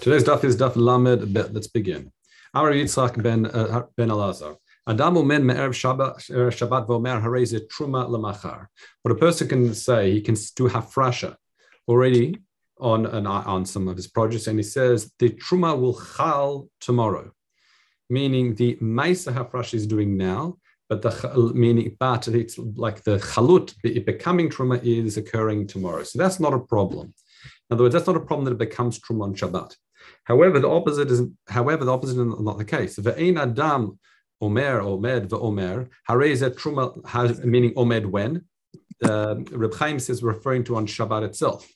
Today's daf is daf lamed. Let's begin. Amar Yitzchak ben uh, ben Elazar. Adam umen me'erev Shabbat v'omer harei truma lemachar. What a person can say, he can do hafrasha already on an, on some of his projects, and he says the truma will chal tomorrow, meaning the ma'isa hafrasha is doing now, but the meaning but it's like the chalut becoming truma is occurring tomorrow. So that's not a problem. In other words, that's not a problem that it becomes truma on Shabbat. However, the opposite is however the opposite is not the case. Ve'ein adam omer omed ve'omer harei truma has meaning omed when. Uh, Reb Chaim says referring to on Shabbat itself.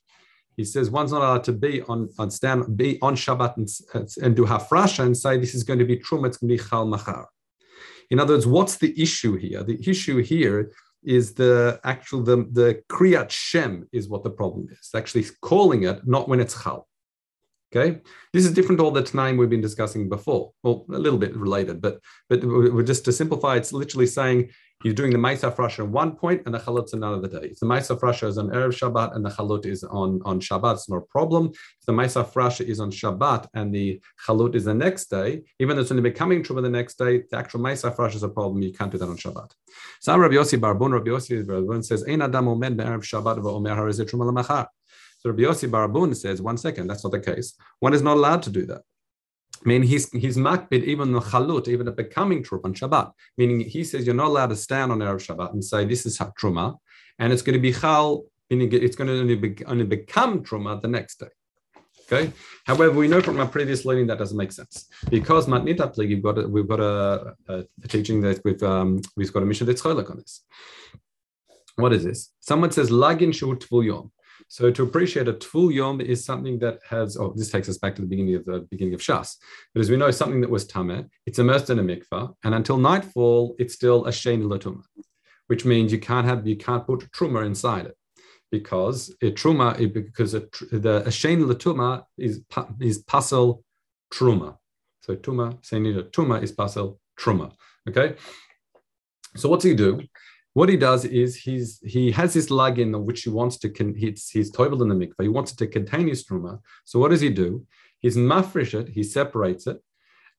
He says one's not allowed to be on, on stand be on Shabbat and, and do hafrasha and say this is going to be truma, it's going to be chal machar. In other words, what's the issue here? The issue here is the actual the, the kriyat shem is what the problem is. Actually calling it, not when it's chal. Okay, this is different to all the time we've been discussing before. Well, a little bit related, but but we're just to simplify, it's literally saying you're doing the Maisa Frasha at one point and the Chalut's another day. If the Maisa Frasha is on Erev Shabbat and the Chalut is on, on Shabbat, it's no problem. If the Maisa Frasha is on Shabbat and the Chalut is the next day, even though it's only becoming true the next day, the actual Maisa Frasha is a problem. You can't do that on Shabbat. So Rabbi Yossi Barbun, Rabbi Yossi Barbun says, Ein Adam Omen Be'erev Shabbat v'omer harizet truma so Rabbi Yossi Barabun says, one second, that's not the case. One is not allowed to do that. I mean, he's he's makbid even the chalut, even a becoming truma on Shabbat. Meaning, he says you're not allowed to stand on erev Shabbat and say this is truma, and it's going to be chal, meaning it's going to only, be, only become truma the next day. Okay. However, we know from our previous learning that doesn't make sense because matnita we've got a, we've got a, a, a teaching that we've um, we've got a Mishnah that's on this. What is this? Someone says lagin shu yom. So to appreciate a Tvul Yom is something that has, oh, this takes us back to the beginning of the beginning of Shas. But as we know, something that was Tameh, it's immersed in a mikvah, and until nightfall, it's still a Shein Latuma, which means you can't have, you can't put Truma inside it. Because a truma, because a, the a shein latuma is is pasel truma. So tuma, saying tuma is pasel truma. Okay. So what do you do? What he does is he's he has this lagin which he wants to con- he's he's toivel in the mikvah. He wants it to contain his truma. So what does he do? He's mafresh it. He separates it.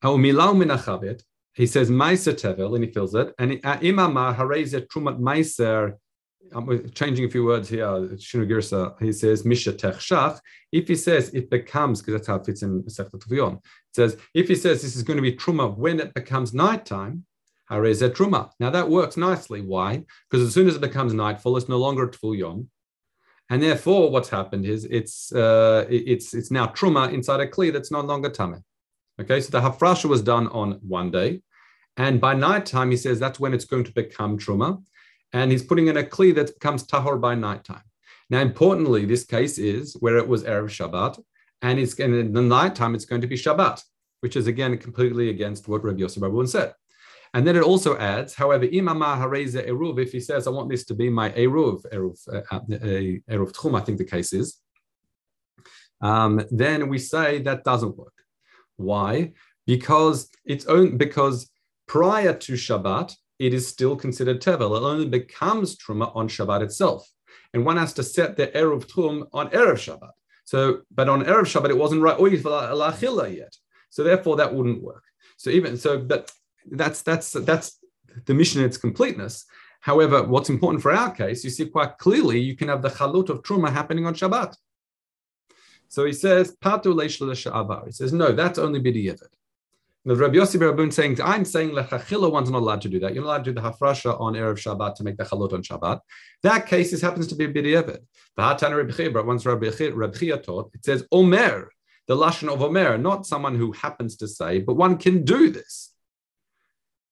He says meiser tevel and he fills it. And imamar harezet trumat meiser. I'm changing a few words here. Shinu. He says misha techshach. If he says it becomes because that's how it fits in Masechet. It says if he says this is going to be truma when it becomes nighttime Harezet. Now that works nicely. Why? Because as soon as it becomes nightfall, it's no longer Tvul Yom. And therefore, what's happened is it's uh, it's it's now truma inside a kli that's no longer tameh. Okay, so the hafrasha was done on one day, and by nighttime he says that's when it's going to become truma, and he's putting in a kli that becomes tahor by nighttime. Now, importantly, this case is where it was erev Shabbat, and it's in the nighttime it's going to be Shabbat, which is again completely against what Rabbi Yosef Rabun said. And then it also adds, however, imama hareze eruv, if he says, I want this to be my eruv, eruv, uh, uh, eruv tchum, I think the case is, um, then we say that doesn't work. Why? Because it's own, because prior to Shabbat, it is still considered tevel. It only becomes truma on Shabbat itself. And one has to set the eruv tchum on erev Shabbat. So, but on erev Shabbat, it wasn't right yet. So therefore, that wouldn't work. So even so, but that's that's that's the Mishnah in its completeness. However, what's important for our case, you see quite clearly, you can have the chalut of truma happening on Shabbat. So he says, Patu He says, no, that's only b'di'evet. The Rabbi Yossi Barabun saying, I'm saying lechachila one's not allowed to do that. You're not allowed to do the hafrasha on erev Shabbat to make the chalut on Shabbat. That case is, happens to be b'di'evet. The Hatan Rabbi Chia, once Rabbi Chia taught, it says Omer, the lashon of Omer, not someone who happens to say, but one can do this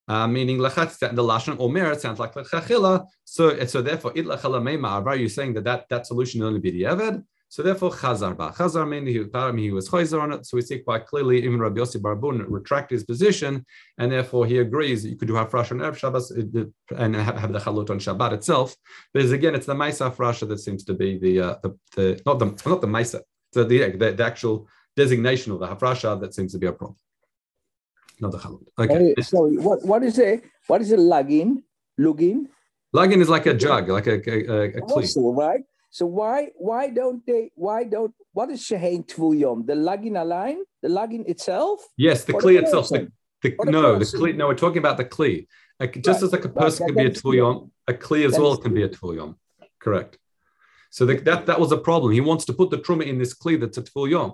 uh, meaning the lashon omer sounds like lechachila. So, so therefore, it meimar. Are you saying that that, that solution only be the eved? So therefore, chazar ba. Chazar meaning he, he was chayzer on it. So we see quite clearly even Rabbi Yossi Barbun retract his position, and therefore he agrees that you could do hafrash on Erev Shabbos and have the chalut on Shabbat itself. But again, it's the Maisa hafrasha that seems to be the, uh, the, the not the not the Maisa, the, the, the actual designation of the hafrasha that seems to be a problem not the. Okay. sorry, what, what is a what is a lugin? Lugin? Lugin is like a jug, like a a, a, a Also, right? So why why don't they why don't what is Shehein Tvul Yom? The lagin align? The lagin itself? Yes, the kli itself. The, the, no, the kli. No, we're talking about the kli. A- just Right, as like a right, person that- can be a that's tvul yom, a kli as well can be a tvul yom. Correct. So the, that that was a problem. He wants to put the truma in this kli that's a tvul yom,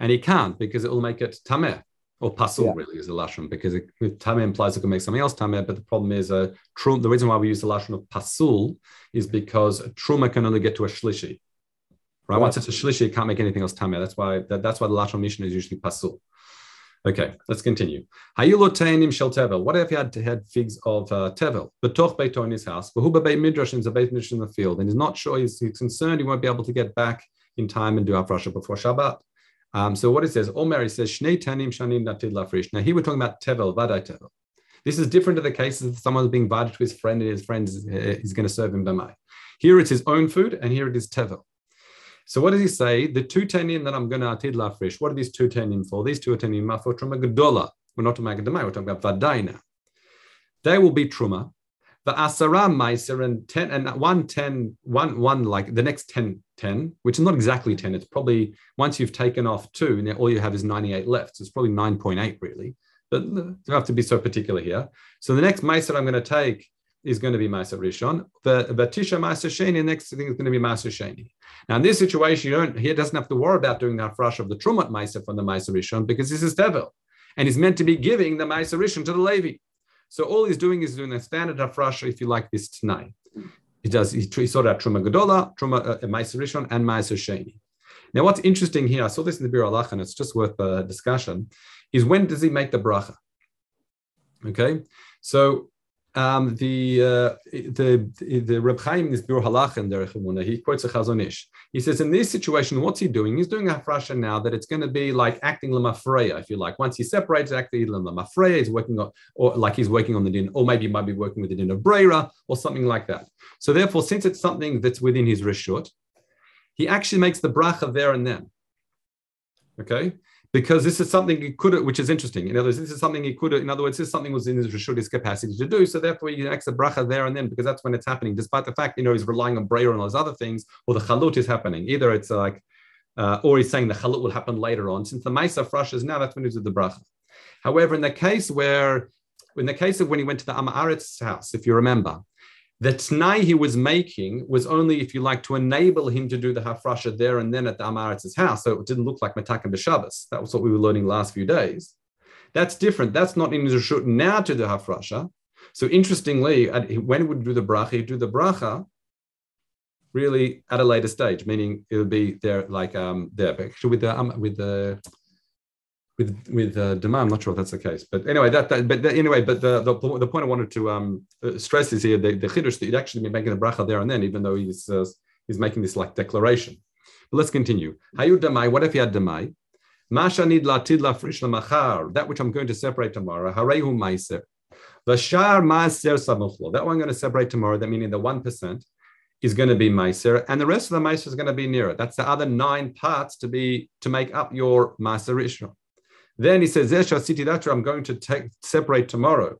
and he can't because it will make it tameh or pasul Yeah. really is the lashon because it, tameh implies it can make something else tameh. But the problem is a uh, trum. The reason why we use the lashon of pasul is because truma can only get to a shlishi. Right. Once it's a shlishi, it can't make anything else tameh. That's why that, that's why the lashon Mishnah is usually pasul. Okay, let's continue. Hayulo teinim shel tevel. What if he had had figs of uh, tevel? Betoch beito in his house. Behuba beit midrash in the beit midrash in the field, and he's not sure. He's, he's concerned he won't be able to get back in time and do afrasha before Shabbat. Um, so what it says, Omer, he says, Shnei tanim shanim natid lafrish. Now here we're talking about tevel, vadai tevel. This is different to the cases of someone being invited to his friend and his friend is, is going to serve him b'mai. Here it's his own food, and here it is tevel. So what does he say? The two tenim that I'm going to atid lafrish. What are these two tenim for? These two are tenim are for truma gedola. We're not talking about gedamai. We're talking about vadaina. They will be truma. The asara meiser and ten and one ten one one like the next 10 10 which is not exactly 10 it's probably once you've taken off two and all you have is 98 left so it's probably 9.8 really. But you don't have to be so particular here. So the next meiser i'm going to take is going to be meiser rishon. The tisha meiser sheni next thing is going to be meiser sheni. Now in this situation you don't he doesn't have to worry about doing the hafrash of the trumat meiser from the meiser rishon because this is tevel and he's meant to be giving the meiser rishon to the levi so all he's doing is doing a standard hafrasha, if you like, this tonight. He does. He, he sorted out truma gadola, truma uh, ma'aser rishon, and ma'aser sheni. Now, what's interesting here, I saw this in the Bir Allah, and it's just worth a discussion, is when does he make the bracha? Okay, so um, the uh, the the Reb Chaim in this Bir Halach and Derech he quotes a Chazon Ish. He says in this situation, what's he doing? He's doing a hafrasha now that it's going to be like acting lemafreya, if you like. Once he separates, acting lemafreya, he's working on, or like he's working on the din, or maybe he might be working with the din of breira or something like that. So therefore, since it's something that's within his rishut, he actually makes the bracha there and then. Okay, because this is something he could, which is interesting. In other words, this is something he could. In other words, this is something was in his rishut, his capacity to do. So therefore, he makes the bracha there and then because that's when it's happening. Despite the fact, you know, he's relying on breira and all those other things, or the chalut is happening. Either it's like, uh, or he's saying the chalut will happen later on. Since the ma'isa fresh is now, that's when he does the bracha. However, in the case where, in the case of when he went to the Amaret's house, if you remember, the t'nai he was making was only, if you like, to enable him to do the hafrasha there and then at the Amaritz's house. So it didn't look like Matakan b'Shabbos. That was what we were learning last few days. That's different. That's not in his reshut now to the hafrasha. So interestingly, when he would do the bracha, he'd do the bracha really at a later stage, meaning it would be there like um there. With the um, with the with with uh, Dema, I'm not sure if that's the case, but anyway, that, that but anyway, but the, the the point I wanted to um uh, stress is here the the chiddush that he'd actually be making the bracha there and then, even though he's uh, he's making this like declaration. But let's continue. Hayu demai. What if he had demai? Masha nid latid lafrish lamachar. That which I'm going to separate tomorrow. Harehu meiser. Vashar meiser samuchlo. That one I'm going to separate tomorrow. That meaning the one percent is going to be meiser, and the rest of the meiser is going to be nearer. That's the other nine parts to be to make up your meiser rishon. Then he says, "Zeh city that I'm going to take separate tomorrow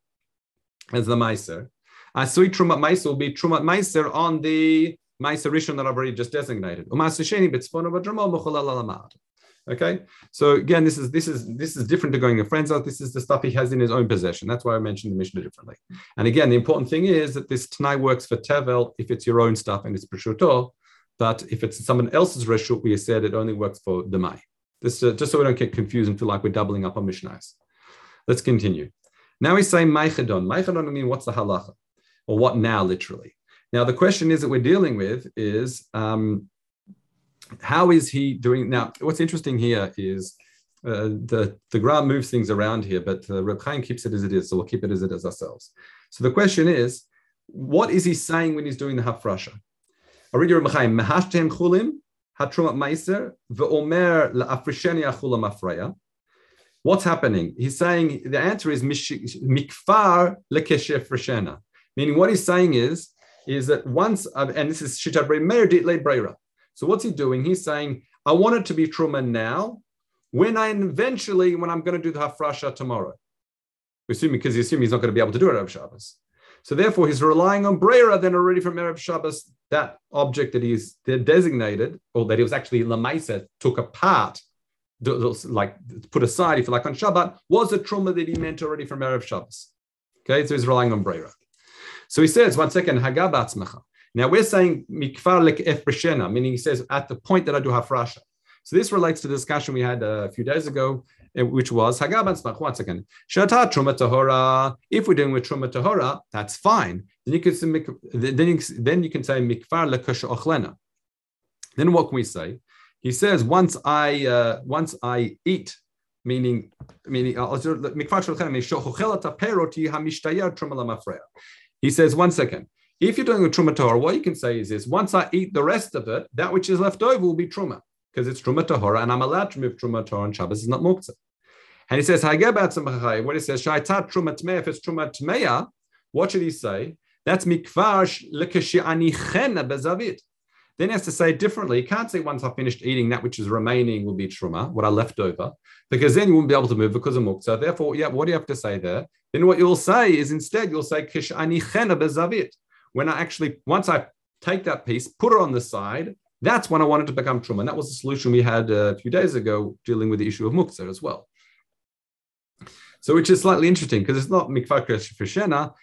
as the meiser. Asui trumat meiser will be trumat meiser on the meiser rishon that I've already just designated. Okay, so again, this is this is this is different to going to friends out. This is the stuff he has in his own possession. That's why I mentioned the Mishnah differently. And again, the important thing is that this Tanai works for Tevel if it's your own stuff and it's Preshuto, but if it's someone else's Reshut, we said it only works for Demai. This uh, just so we don't get confused and feel like we're doubling up on Mishnahs. Let's continue. Now we say Maichadon. Maichadon, I mean, what's the halacha? Or what now, literally? Now, the question is that we're dealing with is um, how is he doing? Now, what's interesting here is uh, the, the Gra moves things around here, but uh, Reb Chaim keeps it as it is, so we'll keep it as it is ourselves. So the question is, what is he saying when he's doing the hafrasha? I read Reb Chaim, Mehashtem chulim, hatrumat ve'omer. What's happening? He's saying the answer is mikfar lekeshef freshena. Meaning what he's saying is, is that once, uh, and this is shitat meir dit le breira. So what's he doing? He's saying, I want it to be truma now, when I eventually, when I'm going to do the hafrasha tomorrow. Assuming because he assumes he's not going to be able to do it over Shabbos. So therefore, he's relying on Brera then already from Erev Shabbos, that object that he's designated, or that he was actually Lamaisa, took apart, like put aside, if you like, on Shabbat, was a truma that he meant already from Erev Shabbos. Okay, so he's relying on Brera. So he says, one second, Hagabatzmacha. Now we're saying mikfar lek meaning he says at the point that I do hafrasha. So this relates to the discussion we had a few days ago, eh, which was Hagabatzmach. One second, shata truma tahora. If we're doing with truma tahora, that's fine. Then you can say then you, then you can say mikfar lekasha ochlena. Then what can we say? He says once I uh, once I eat meaning meaning uh, he says one second if you're doing a truma tahora what you can say is this once i eat the rest of it that which is left over will be truma because it's truma tahora and i'm allowed to move truma tahora on shabbos is not muktzah and he says when he says shaitat truma tmeya if it's truma tmeya what should he say that's mikvar lekeshi anichena bezavit then he has to say differently. He can't say once I've finished eating that which is remaining will be truma, what I left over, because then you won't be able to move because of muktzah. Therefore, yeah, what do you have to say there? Then what you'll say is instead you'll say kish ani bezavit. When I actually once I take that piece, put it on the side, that's when I wanted to become truma. And that was the solution we had uh, a few days ago dealing with the issue of muktzah as well. So, which is slightly interesting because it's not mikvakresh for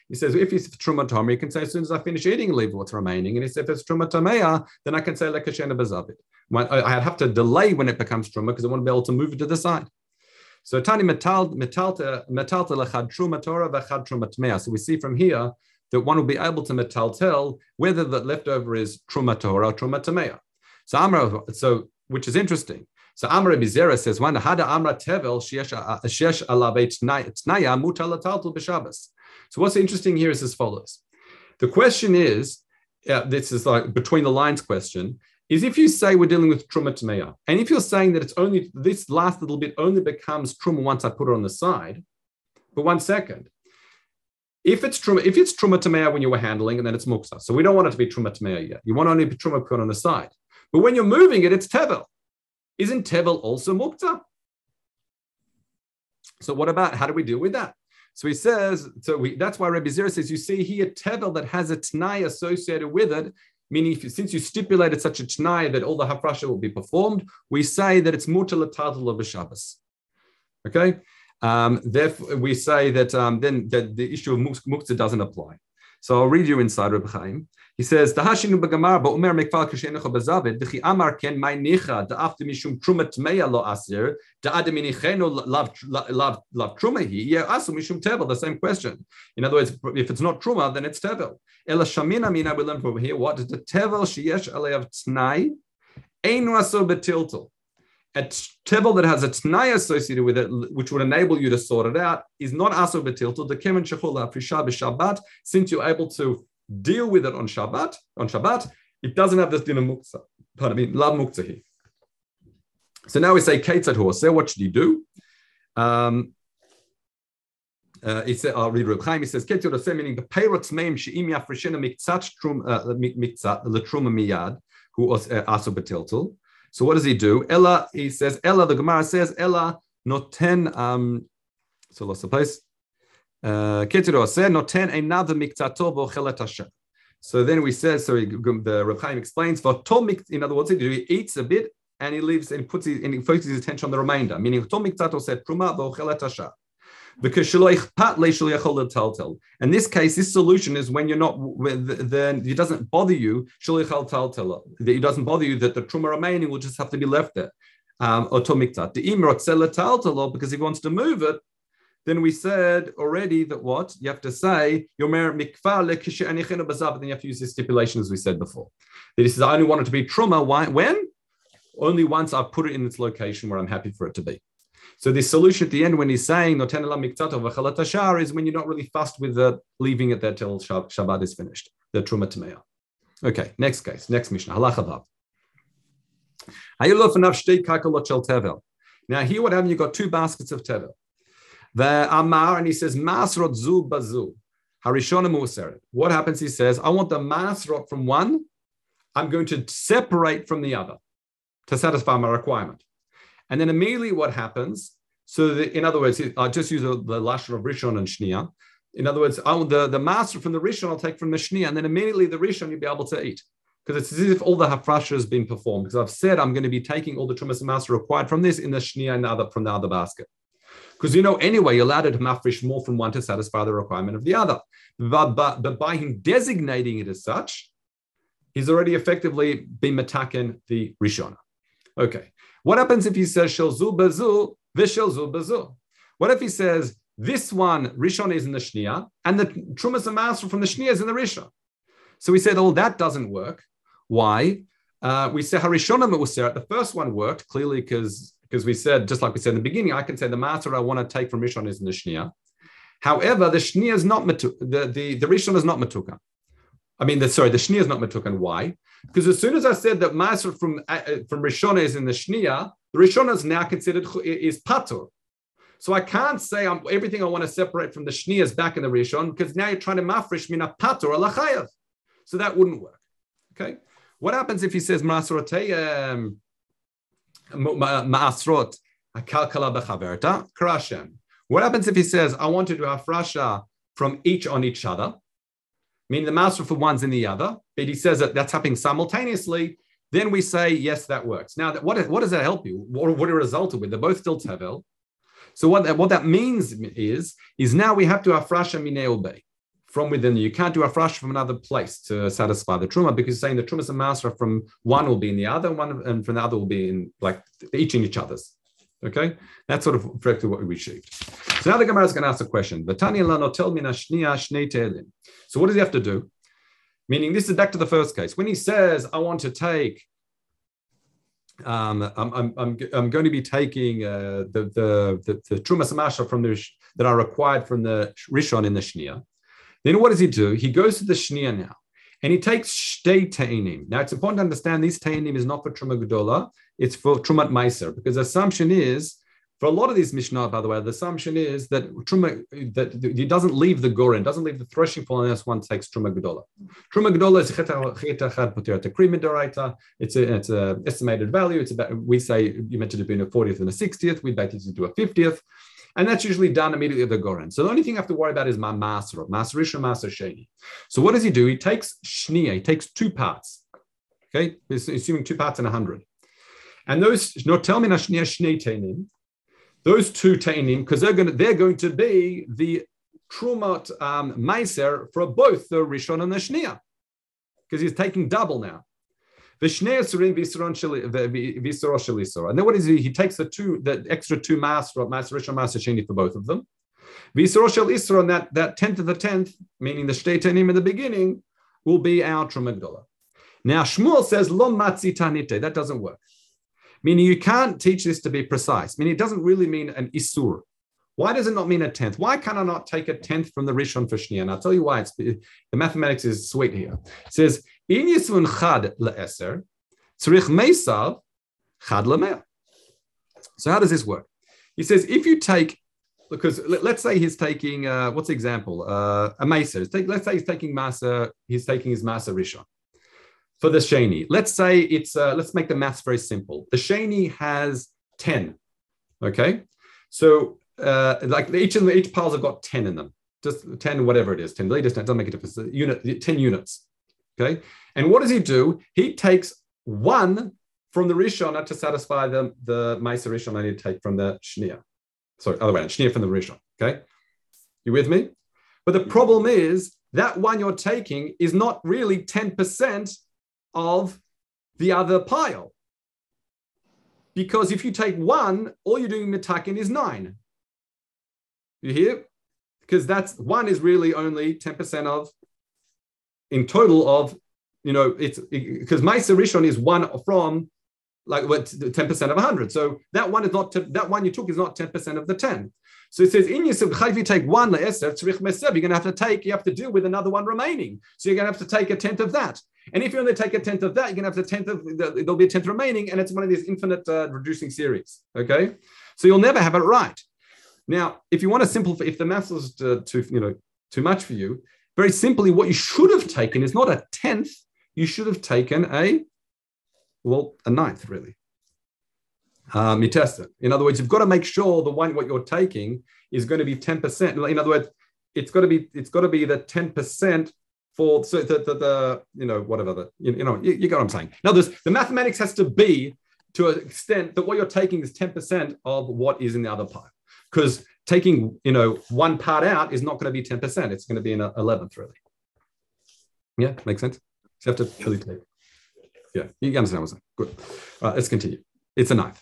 He says if it's truma tomer, you can say as soon as I finish eating, leave what's remaining. And he says if it's truma tomeya, uh, then I can say lekashena bezavit. I have to delay when it becomes truma because I want to be able to move it to the side. So tani metal metalta uh, metalta lechad truma Torah vechad truma tmeya. So we see from here that one will be able to metaltel whether the leftover is truma Torah or truma tmeya. So Amra, so which is interesting. So Amr Bizera says, "One hada Amra tevel shesh alavet tnaya mutalataltul b'Shabbos." So what's interesting here is as follows: the question is, uh, this is like between the lines question, is if you say we're dealing with truma tmeya, and if you're saying that it's only this last little bit only becomes truma once I put it on the side, but one second. If it's truma, if it's truma when you were handling, and then it's muksa. So we don't want it to be truma yet. You want only truma put on the side. But when you're moving it, it's tevel. Isn't Tevel also Muktzah? So what about how do we deal with that? So he says, so we, that's why Rabbi Zera says, you see here Tevel that has a Tanai associated with it, meaning if you, since you stipulated such a Tanai that all the Hafrasha will be performed, we say that it's Mutal Tatal of Shabbos. Okay? Um, therefore, we say that um, then that the issue of Muktzah doesn't apply. So I'll read you inside Rabbi Chaim. He says, "The hashinu b'gamar ba'omer mekfal kashenecha b'zavid v'chi amar ken my nicha da'afte mishum trumat meya lo asir da'adem inichenu lav lav lav truma hi yeah asu mishum tevel." The same question. In other words, if it's not truma, then it's tevel. Ela shamina mina we learn from here. What is the tevel sheyesh aleyav tnai? Ein aso betiltel. A tevel that has a tnai associated with it, which would enable you to sort it out, is not aso betiltel. The kemen shechol b'shabbat, since you're able to deal with it on Shabbat, on Shabbat, it doesn't have this din of muktzah. Pardon me, lav muktzah So now we say ketzat So What should he do? Um, uh, he said, I'll read Reb Chaim. He says, "Ketzot oseh," meaning the peirot meim sheim yafreshina miktzat trum uh, miktzat letruma miyad who was uh, aso betiltel. So what does he do? Ella, he says, Ella. The Gemara says, Ella noten. Um, so lost the place. Uh, noten another miktato bochelet Hashem. so then we said, so he, the Reb Chaim explains, for tomik, in other words, he eats a bit and he leaves and puts his, and he focuses his attention on the remainder, meaning tomik tato said pruma v'ochelet hasha. Because in this case, this solution is when you're not, then it doesn't bother you. That it doesn't bother you that the truma remaining will just have to be left there. Um, because if he wants to move it, then we said already that what you have to say mikvah but then you have to use this stipulation as we said before. That he says I only want it to be truma. Why? When? Only once I've put it in its location where I'm happy for it to be. So the solution at the end when he's saying is when you're not really fussed with the leaving it there till Shabbat is finished. The truma tameya. Okay, next case, next Mishnah. Halacha Now here what happened? You got two baskets of tevel. The Amar, and he says, Masrot zu bazu. Harishona Museret. What happens? He says, I want the masrot from one. I'm going to separate from the other to satisfy my requirement. And then immediately what happens? So, the, in other words, I'll just use the, the lashon of Rishon and Shnia. In other words, oh, the, the master from the Rishon I'll take from the Shnia, and then immediately the Rishon you'll be able to eat. Because it's as if all the hafrasha has been performed. Because I've said I'm going to be taking all the trumas and master required from this in the Shnia and the other, from the other basket. Because you know, anyway, you're allowed to mafresh more from one to satisfy the requirement of the other. But, but, but by him designating it as such, he's already effectively been mataken the Rishona. Okay. What happens if he says shelzu bezu vishelzu bezu? What if he says this one Rishon is in the Shnia and the Trumas and Master from the Shnia is in the Rishon? So we said, oh, that doesn't work. Why? Uh, we say Harishonim Useret. The first one worked clearly because because we said, just like we said in the beginning, I can say the master I want to take from Rishon is in the Shnia. However, the Shnia is not metu- the, the, the Rishon is not Matukan. I mean, the, sorry, the Shnia is not Matukan. Why? Because as soon as I said that master from uh, uh from Rishon is in the Shnia, the Rishon is now considered is Patur. So I can't say I'm, everything I want to separate from the Shnia is back in the Rishon because now you're trying to mafresh mina Patur or Lachayav. So that wouldn't work. Okay. What happens if he says Masrotei Maasrot Kalkala Bechaverta Karashem? What happens if he says, I want to do Afrasha from each on each other, meaning the master for one's in the other, but he says that that's happening simultaneously, then we say, yes, that works. Now, what, what does that help you? What, what it resulted with? They're both still Tevel. So what, that, what that means is, is now we have to Afrasha Mineo Bay from within. You can't do a fresh from another place to satisfy the truma because saying the trumas and master from one will be in the other, one and from the other will be in like each in each other's. Okay, that's sort of effectively what we achieved. So now the Gemara is going to ask a question. So what does he have to do? Meaning, this is back to the first case. When he says, "I want to take," um, I'm, I'm, I'm, I'm going to be taking uh, the the the, trumas from the that are required from the rishon in the shnia. Then what does he do? He goes to the Shnia now and he takes Shtei Ta'inim. Now it's important to understand this Ta'inim is not for Truma Gedola, it's for Trumat Meiser, because the assumption is, for a lot of these Mishnah, by the way, the assumption is that Truma that he doesn't leave the Goren, doesn't leave the threshing floor unless one takes Truma Gedola. Truma Gedola is Chetachad. It's a it's a estimated value. It's about we say you mentioned it being a 40th and a 60th, we bet it to do a 50th. And that's usually done immediately at the Goren. So the only thing you have to worry about is my Rishon, master Sheni. So what does he do? He takes Shnia, he takes two parts. Okay, he's assuming two parts in a hundred. And those, no, tell me Shnia Shnei Tainim, those two Tainim, because they're going to, they're going to be the Trumat um, Meiser for both the Rishon and the Shnia. Because he's taking double now. And then what is he? He takes the two, the extra two mass, mass Rishon, mass Sheni for both of them. Visroshel Isra, and that, that tenth of the tenth, meaning the Shteitanim in the beginning, will be our Trumagdola. Now Shmuel says, Lo matzi tanite, that doesn't work. Meaning you can't teach this to be precise, meaning it doesn't really mean an Isur. Why does it not mean a tenth? Why can I not take a tenth from the Rishon for Shnia? And I'll tell you why. It's, the mathematics is sweet here. It says, in Yisvun Chad le'eser, tzrich meisav chad le'meh. So how does this work? He says, if you take, because let's say he's taking, uh, what's the example? Uh, a mesa. Let's say he's taking masa, he's taking his masa rishon for the sheni. Let's say it's, uh, let's make the maths very simple. The sheni has 10, okay? So uh, like each of the, each piles have got 10 in them, just 10, whatever it is, 10, it doesn't make a difference, unit, 10 units. Okay. And what does he do? He takes one from the Rishon to satisfy the, the Maisa Rishon I need to take from the Shnia. Sorry, other way around, Shnia from the Rishon. Okay. You with me? But the problem is that one you're taking is not really 10% of the other pile. Because if you take one, all you're doing mitakin is nine. You hear? Because that's one is really only 10% of in total of, you know, it's because Maisa Rishon is one from like what 10% of 100. So that one is not, that one you took is not 10% of the 10. So it says, in Yisuf, if you take one le'eser, tzrich you're going to have to take, you have to deal with another one remaining. So you're going to have to take a tenth of that. And if you only take a tenth of that, you're going to have the tenth of, there'll be a tenth remaining, and it's one of these infinite uh, reducing series. Okay. So you'll never have it right. Now, if you want to simplify, if the math was uh, too, you know, too much for you, very simply, what you should have taken is not a tenth, you should have taken a, well, a ninth, really. Um, you test it. In other words, you've got to make sure the one what you're taking is going to be 10%. In other words, it's got to be it's got to be the ten percent for so the, the, the you know whatever the you, you know you, you get what I'm saying. Now there's the mathematics has to be to an extent that what you're taking is ten percent of what is in the other part because taking you know one part out is not going to be ten percent. It's going to be an eleventh really. Yeah, makes sense. So you have to really take. Yeah, you understand what I'm saying. Good. All right, let's continue. It's a ninth.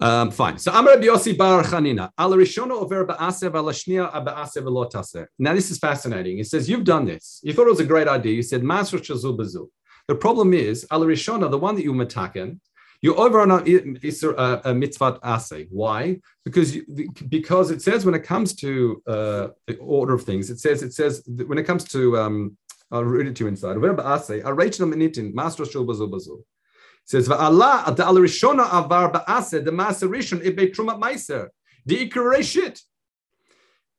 Um, fine. So Amar Yossi Bar Chanina. Al Rishona over ba'asev al Shnia ba'asev lo Now this is fascinating. He says you've done this. You thought it was a great idea. You said Masr Shazul Bazul. The problem is Al Rishona, the one that you mataken, you're over on a, a, a mitzvah ase. Why? Because you, because it says when it comes to uh, the order of things, it says it says when it comes to um, I'll read it to you inside. Over ba'ase, Arachna minitin, Master Shul Bazul Bazul says the al rishona avar ba'aseh the maser rishon ibe trumat meiser the ikar.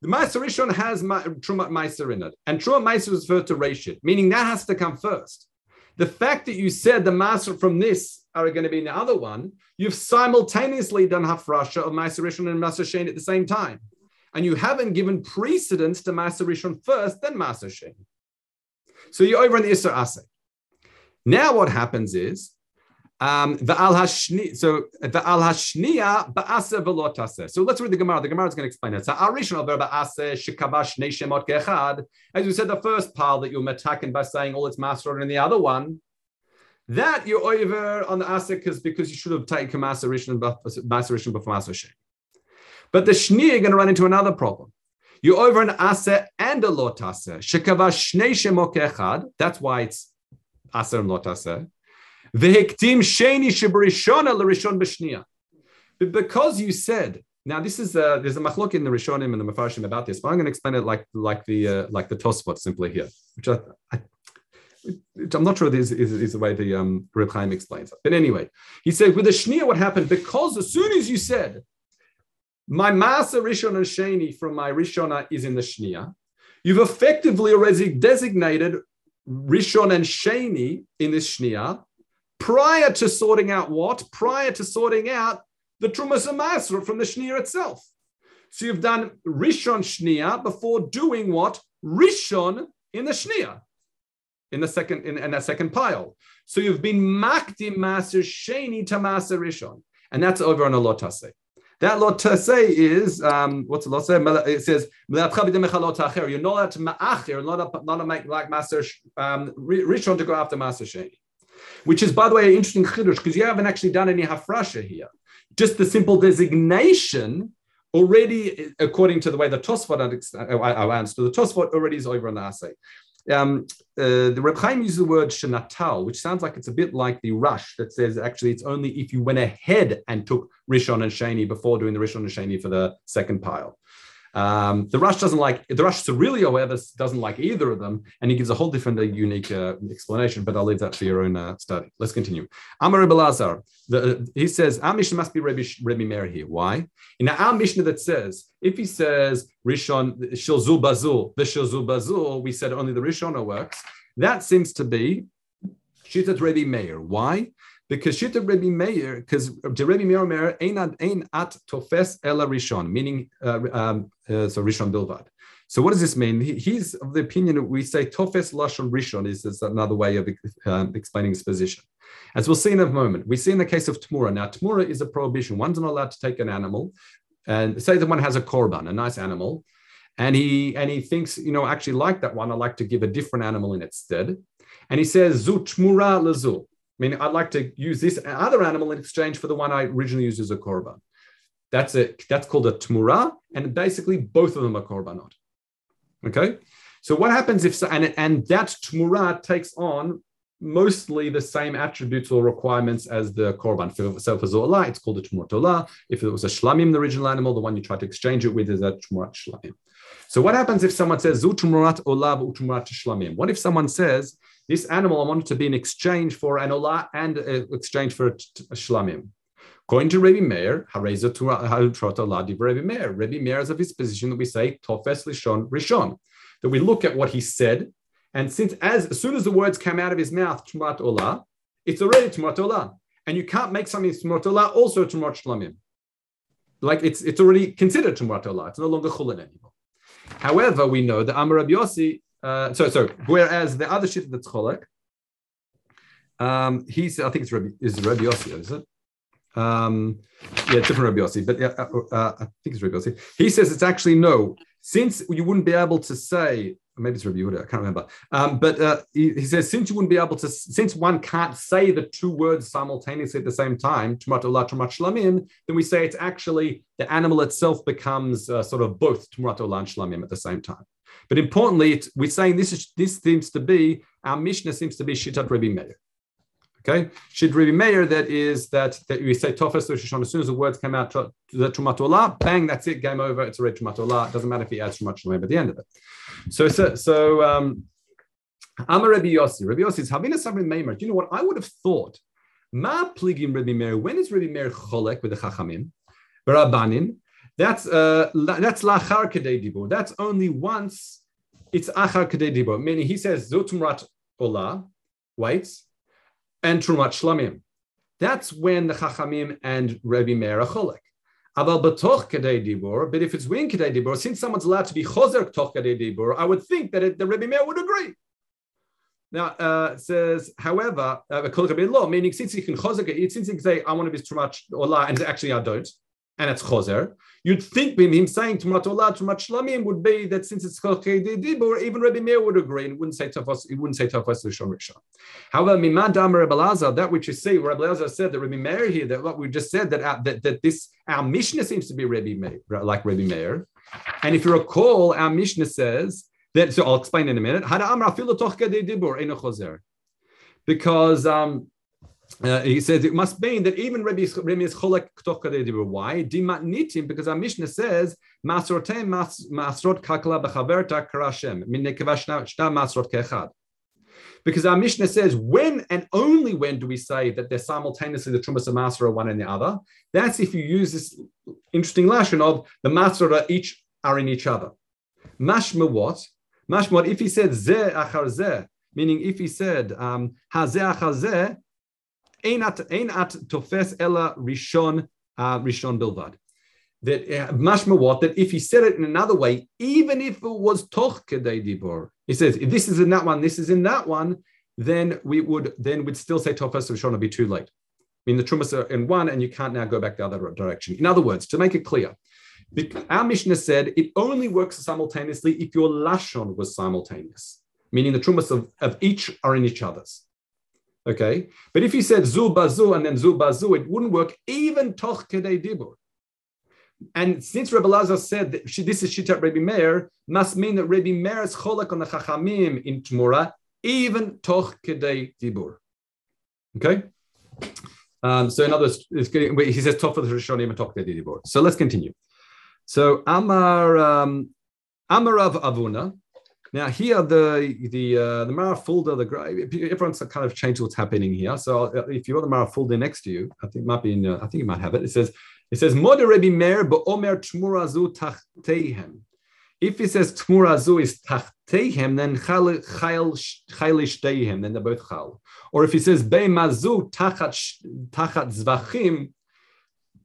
The maser rishon has trumat meiser in it, and trumat meiser is referred to reshit, meaning that has to come first. The fact that you said the maser from this are going to be in the other one, you've simultaneously done hafrasha of maser rishon and shein at the same time, and you haven't given precedence to maser rishon first, then shein. So you're over in the Isser Aseh. Now what happens is um, the al hashni, so the al hashniya ba'ase velotase. So let's read the Gemara. The Gemara is going to explain it. So arishon ba'ase shikabash neshemot kechad. As we said, the first pile that you're metaken by saying all its master and the other one, that you're over on the asik because because you should have taken master rishon before shem. But the shni you're going to run into another problem. You're over an ase and a lotase. Shikabash neshemot kechad. That's why it's aser and lotase. Vehiktim sheni shibrishona l'rishon b'shnia. Because you said now this is a, there's a machlok in the Rishonim and the Mefarshim about this, but I'm going to explain it like like the uh, like the Tosfot simply here, which I, I which I'm not sure this is, is, the way the um, Reb Chaim explains it. But anyway, he said with the Shnia, what happened? Because as soon as you said, my Masa Rishon and Sheni from my Rishona is in the Shnia, you've effectively already designated Rishon and Sheni in this Shnia prior to sorting out what? Prior to sorting out the Trumas Masra from the Shnia itself. So you've done Rishon Shnia before doing what? Rishon in the Shnia, in the second in, in that second pile. So you've been Makdi Maser Sheni to Maser Rishon. And that's over on a Lotase. That Lotase is, um, what's the Lotase? It says, You're not allowed to ma'acher, you're not allowed to make like Maser um, Rishon to go after Maser Sheni which is, by the way, an interesting chiddush because you haven't actually done any hafrasha here. Just the simple designation already, according to the way the Tosfot I understood, the Tosfot already is over on the assay. Um, uh, the Reb Chaim uses the word shenatal, which sounds like it's a bit like the rush that says actually it's only if you went ahead and took Rishon and Shani before doing the Rishon and Shani for the second pile. Um, the Rush doesn't like the Rush Sirilio, however, doesn't like either of them, and he gives a whole different, uh, unique uh, explanation. But I'll leave that for your own uh, study. Let's continue. Amar Belazar, he says our Mishnah must be Rebbe, Rebbe here. Why? In our Mishnah that says if he says Rishon Shilzul Bazul, the Shilzul Bazul, we said only the Rishona works. That seems to be Shitat Rebbe Meir. Why? Because Shita Rebbe Meir, because the Rebbe Meir Meir ein at tofes ela rishon, meaning uh, um, uh, so rishon bilvad. So what does this mean? He, he's of the opinion that we say tofes lashon rishon is, is another way of um, explaining his position. As we'll see in a moment, we see in the case of tmura. Now tmura is a prohibition. One's not allowed to take an animal, and say that one has a korban, a nice animal, and he and he thinks, you know, actually like that one, I like to give a different animal in its stead. And he says, zu tmura lezu. I mean, I'd like to use this other animal in exchange for the one I originally used as a korban. That's it. That's called a tmura, and basically both of them are korbanot. Okay, so what happens if and and that tmura takes on mostly the same attributes or requirements as the korban. So for zola, it's called a tmuratola. If it was a shlamim, the original animal, the one you try to exchange it with is a tmurat shlamim. So what happens if someone says zu tmurat olav utmurat shlamim? What if someone says this animal I wanted to be in exchange for an olah and uh, exchange for a, shlamim. Going to Rabbi Meir, Hareza Trota Ladi Rabbi Meir. Rabbi Meir is of his position that we say Tofes Lishon Rishon, that we look at what he said, and since as, as soon as the words come out of his mouth, Tmurat Olah, it's already Tmurat Olah. And you can't make something Tmurat Olah also Tmurat Shlamim. Like it's it's already considered Tmurat Olah. It's no longer Chulin anymore. However, we know that Amar Rabbi Yossi, uh, so so whereas the other shit that's cholek, um, he's I think it's Rabbi is Rabbi Yossi, is it? Um, yeah, different Rabbi Yossi, but yeah, uh, uh, I think it's Rabbi Yossi. He says it's actually no, since you wouldn't be able to say maybe it's Rabbi Yehuda, I can't remember. Um, but uh, he, he, says, since you wouldn't be able to, since one can't say the two words simultaneously at the same time, Tumat Olah, Tumat Shlamim, then we say it's actually the animal itself becomes uh, sort of both Tumat Olah and Shlamim at the same time. But importantly, we're saying this is this seems to be our Mishnah seems to be Shitat Rabbi Meir. Okay, Shid Rabbi Meir, that is that, that we say Tofes Shishon, as soon as the words come out the Trumat bang, that's it, game over, it's a red Trumat It doesn't matter if he adds too much at the end of it. So, so, so um, I'm a Rabbi Yossi. Rabbi Yossi is Havina Sabrin Meimer. Do you know what? I would have thought, Ma pligim Rabbi Meir, when is Rabbi Meir cholek with the Chachamim? Rabbanin. That's uh, that's lachar kedei dibur. That's only once. It's achar kedei dibur. Meaning he says zotumrat olah, wait, and trumat shlamim. That's when the Chachamim and Rabbi Meir are cholek. Aval betoch kadei dibur, but if it's win kadei dibur, since someone's allowed to be chozer toch kadei dibur, I would think that it, the Rebbe Meir would agree. Now uh, it says, however, uh, meaning since he can chozer, since he can say, I want to be too much or lie, and actually I don't, and it's chozer, you'd think him saying Tumat Olah, Tumat Shlamim would be that since it's Dibur, even Rabbi Meir would agree and wouldn't say Tafas, he wouldn't say Tafas Rishon Rishon. However, Mimad Amar Rabbi Lazar, that which you see, Rabbi Lazar said that Rabbi Meir here, that what we just said, that, that, that this, our Mishnah seems to be Rabbi Meir, like Rabbi Meir. And if you recall, our Mishnah says that, so I'll explain in a minute, because um, uh, he says it must mean that even Rabbi, Rabbi is cholek ktoch Why? Dimat nitim because our Mishnah says masrotem masrot kakla b'chaverta karashem masrot kechad. Because our Mishnah says when and only when do we say that they're simultaneously the trumas and masra one and the other? That's if you use this interesting lashon of the masra each are in each other. Mashma what? Mashma what? If he said ze achar ze, meaning if he said um, hazeh achar ze, Ein at tofes ella rishon rishon bilvad. That mashma what that if he said it in another way, even if it was toch kedei dibor, he says if this is in that one, this is in that one, then we would then we'd still say tofes rishon would be too late. I mean the trumas are in one, and you can't now go back the other direction. In other words, to make it clear, our Mishnah said it only works simultaneously if your lashon was simultaneous, meaning the trumas of, of each are in each other's. Okay, but if you said zu bazu and then zu bazu, it wouldn't work even toch kedei dibur. And since Rabbi Lazar said that she, this is Shitat Rabbi Meir, must mean that Rabbi Meir is cholak on the Chachamim in Tmura, even toch kedei dibur. Okay. Um, so in other words, he says toch for the Rishonim and toch kedei dibur. So let's continue. So Amar um, Amarav Avuna, now here the the uh, the Marafulda, the everyone's kind of changed what's happening here. So uh, if you want the Marafulda next to you, I think it might be in. Uh, I think you might have it. It says it says Moder Rebbe Meir Omer Tmurazu Tachtehem. If it says Tmurazu is Tachtehem, then Chayil Shteihem, then they're both Chal. Or if he says Be Mazu Tachat Tachat Zvachim,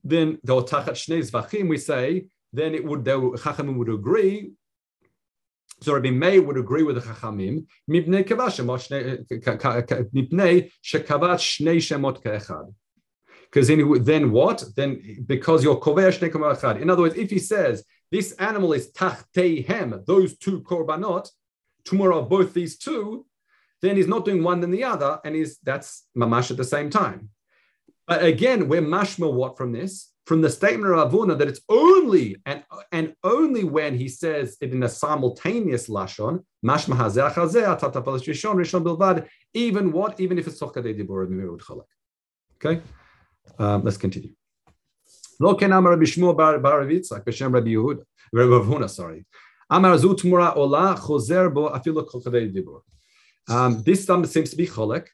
then or Tachat Shnei Zvachim, we say then it would Chachamim would agree so Rabbi Meir would agree with the Chachamim. Ke'echad. Because then, then what? Then because you're kover shnei echad. In other words, if he says this animal is tachteihem, those two korbanot, tomorrow both these two, then he's not doing one than the other, and he's that's mamash at the same time. But again, we're mashma what from this? from the statement of Avuna that it's only and, and only when he says it in a simultaneous lashon, mashma rishon rishon bilvad, even what, even if it's tokadei dibur chalak. Okay, um, let's continue. Lo ken amar Rabbi Shmuel bar Yitzchak b'shem Rabbi Yehuda, Rabbi Avuna, sorry. Amar zu mura ola chozer bo afilu tokadei dibur. Um, this seems to be cholek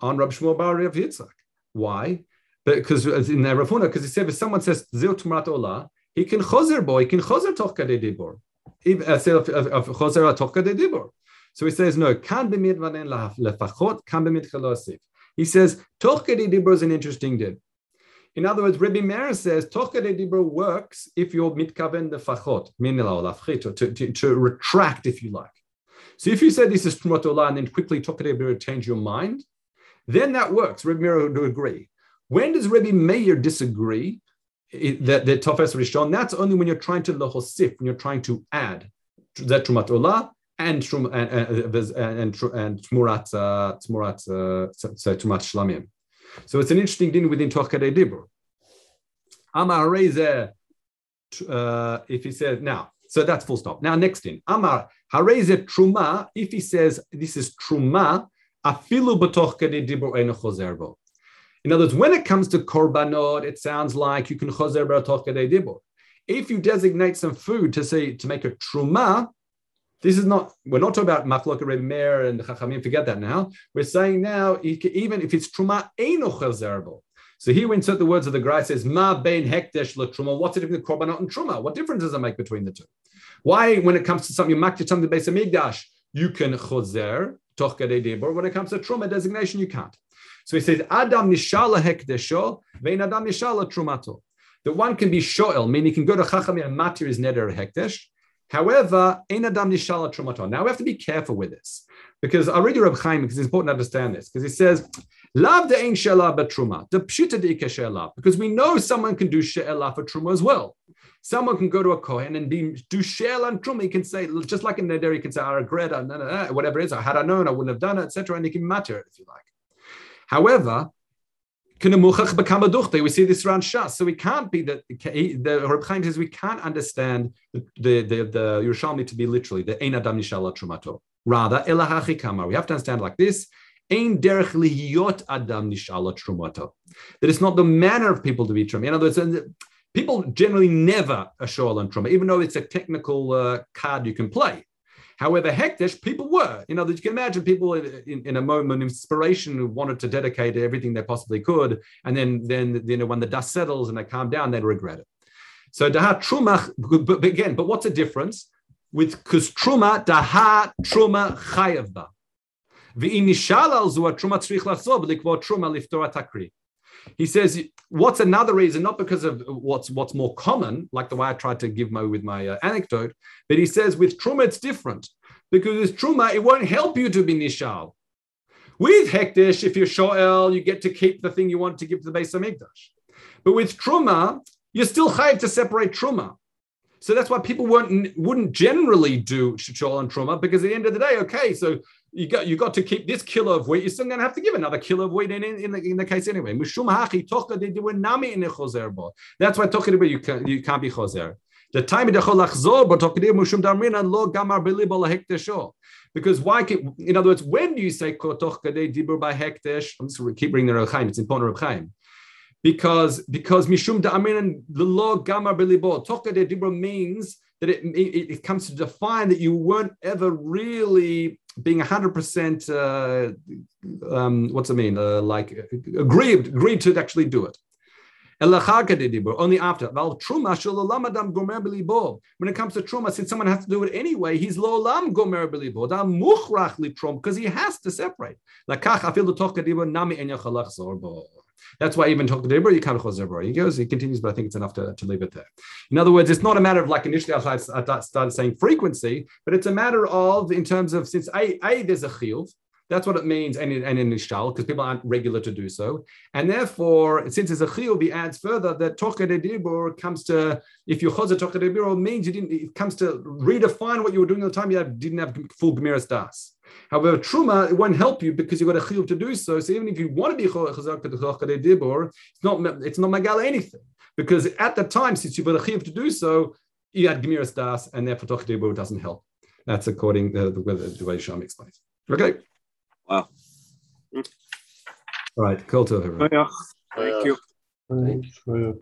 on Rabbi Shmuel bar Rabbi Yitzchak. Why? Because in the Rafuna, because he said if someone says zil tumrat olah, he can chozer boy, he can chozer toch kadei dibor, uh, toch kadei dibor. So he says no, can be midvanen lefachot, can be mitchalosif. He says toch kadei dibor is an interesting din. In other words, Rabbi Meir says Tokade dibor works if you're mitkaven the fachot, to, to, to retract, if you like. So if you say this is Trumot Olah and then quickly Tokade dibor change your mind, then that works. Rabbi Meir would agree. When does Rabbi Meir disagree? Eh, that the Tofes Rishon, that's only when you're trying to lohosif, when you're trying to add that Trumat Olah and Trum eh, eh, and and and, and Tmurat Tmurat Tmurat Shlamim. So it's an interesting thing within Toch Dibur. Amar Reze, if he says now, so that's full stop. Now next thing, Amar Hareze Truma. If he says this is Truma, afilu b'toch Kadei Dibur eno. In other words, when it comes to korbanot, it sounds like you can chozer b'toch Kadei If you designate some food to say to make a truma, this is not, we're not talking about Machlok Reb Meir and Chachamim, forget that now. We're saying now, even if it's Truma, Eino Chazerbo. So here we insert the words of the Gra says, Ma bein hekdesh la truma. What's the difference between korbanot and truma? What difference does it make between the two? Why, when it comes to something, you makti something based on amigdash, you can chozer, toch debor. When it comes to truma designation, you can't. So he says, Adam nishala hekdesho, vein Adam nishala trumato. The one can be shoel, meaning he can go to chachamim and matir his neder hekdesh, However, ein adam nishala trumaton. Now we have to be careful with this because I'll read Reb Chaim because it's important to understand this because he says, "Love the ein shelah truma the pshuta deika shelah," because we know someone can do shelah for truma as well. Someone can go to a kohen and be do shelah and truma. He can say just like in neder, he can say, "I regret, whatever it is. I had I known, I wouldn't have done it, etc." And he can matter it if you like. However, we see this around Shas. So we can't be that the Reb Chaim says we can't understand the the, the, the Yerushalmi to be literally the Ein Adam Nishala Trumato. Rather, Elahachi Kamar. We have to understand like this. Ein derech lihiyot Adam Nishala Trumato. That it's not the manner of people to be Trum. In other words, people generally never a on Truma, even though it's a technical uh, card you can play. However, hektish people were. You know, that you can imagine people in, in, a moment of inspiration who wanted to dedicate everything they possibly could, and then then you know when the dust settles and they calm down, they'd regret it. So daha truma, but again, but what's the difference with because truma daha truma chayavba. V'inishal al zu truma tzrich lasob likvo truma liftor takri. He says, what's another reason? Not because of what's what's more common, like the way I tried to give Mo with my uh, anecdote, but he says with truma it's different because with truma it won't help you to be nishal. With hekdesh, if you're shoel, you get to keep the thing you want to give to the base of mikdash. But with truma, you're still chayiv to separate truma. So that's why people wouldn't wouldn't generally do shol and truma because at the end of the day, okay, so you got you got to keep this kilo of wheat. You're still going to have to give another kilo of wheat in, in, in, the, in the case anyway. That's why talking about you can you can't be choser. The time because why? Can, in other words, when do you say kotoch kadei dibur by hekdesh? I'm just keep bringing the Reb It's important Reb Chaim. Because because mishum da'aminan the law gamar bilibo. Toch kadei dibur means that it, it, it comes to define that you weren't ever really being 100% uh, um, what's it mean? Uh, like agreed agreed to actually do it. Only after. When it comes to truma since someone has to do it anyway he's lo lam gomer because he has to separate that's why even talk to Debra, you can't cause Debra. He goes, he continues, but I think it's enough to, to leave it there. In other words, it's not a matter of like initially I started saying frequency, but it's a matter of in terms of since a, a there's a chiyuv, that's what it means, and in, and in Nishal, because people aren't regular to do so. And therefore, since it's a chiyuv, he adds further that de Dibur comes to, if you chozah Tocha de Dibur, means you didn't, it comes to redefine what you were doing at the time you didn't have full Gemiras Das. However, truma it won't help you because you've got a chiyuv to do so. So even if you want to be chazak to the dibur, it's not it's not magal anything because at the time since you've got a chiyuv to do so, you had gemiras das, and therefore toch dibur doesn't help. That's according to the, the, the way Sham explains. Okay. Wow. All right. Cool to everyone. Oh, Thank you. Thank you.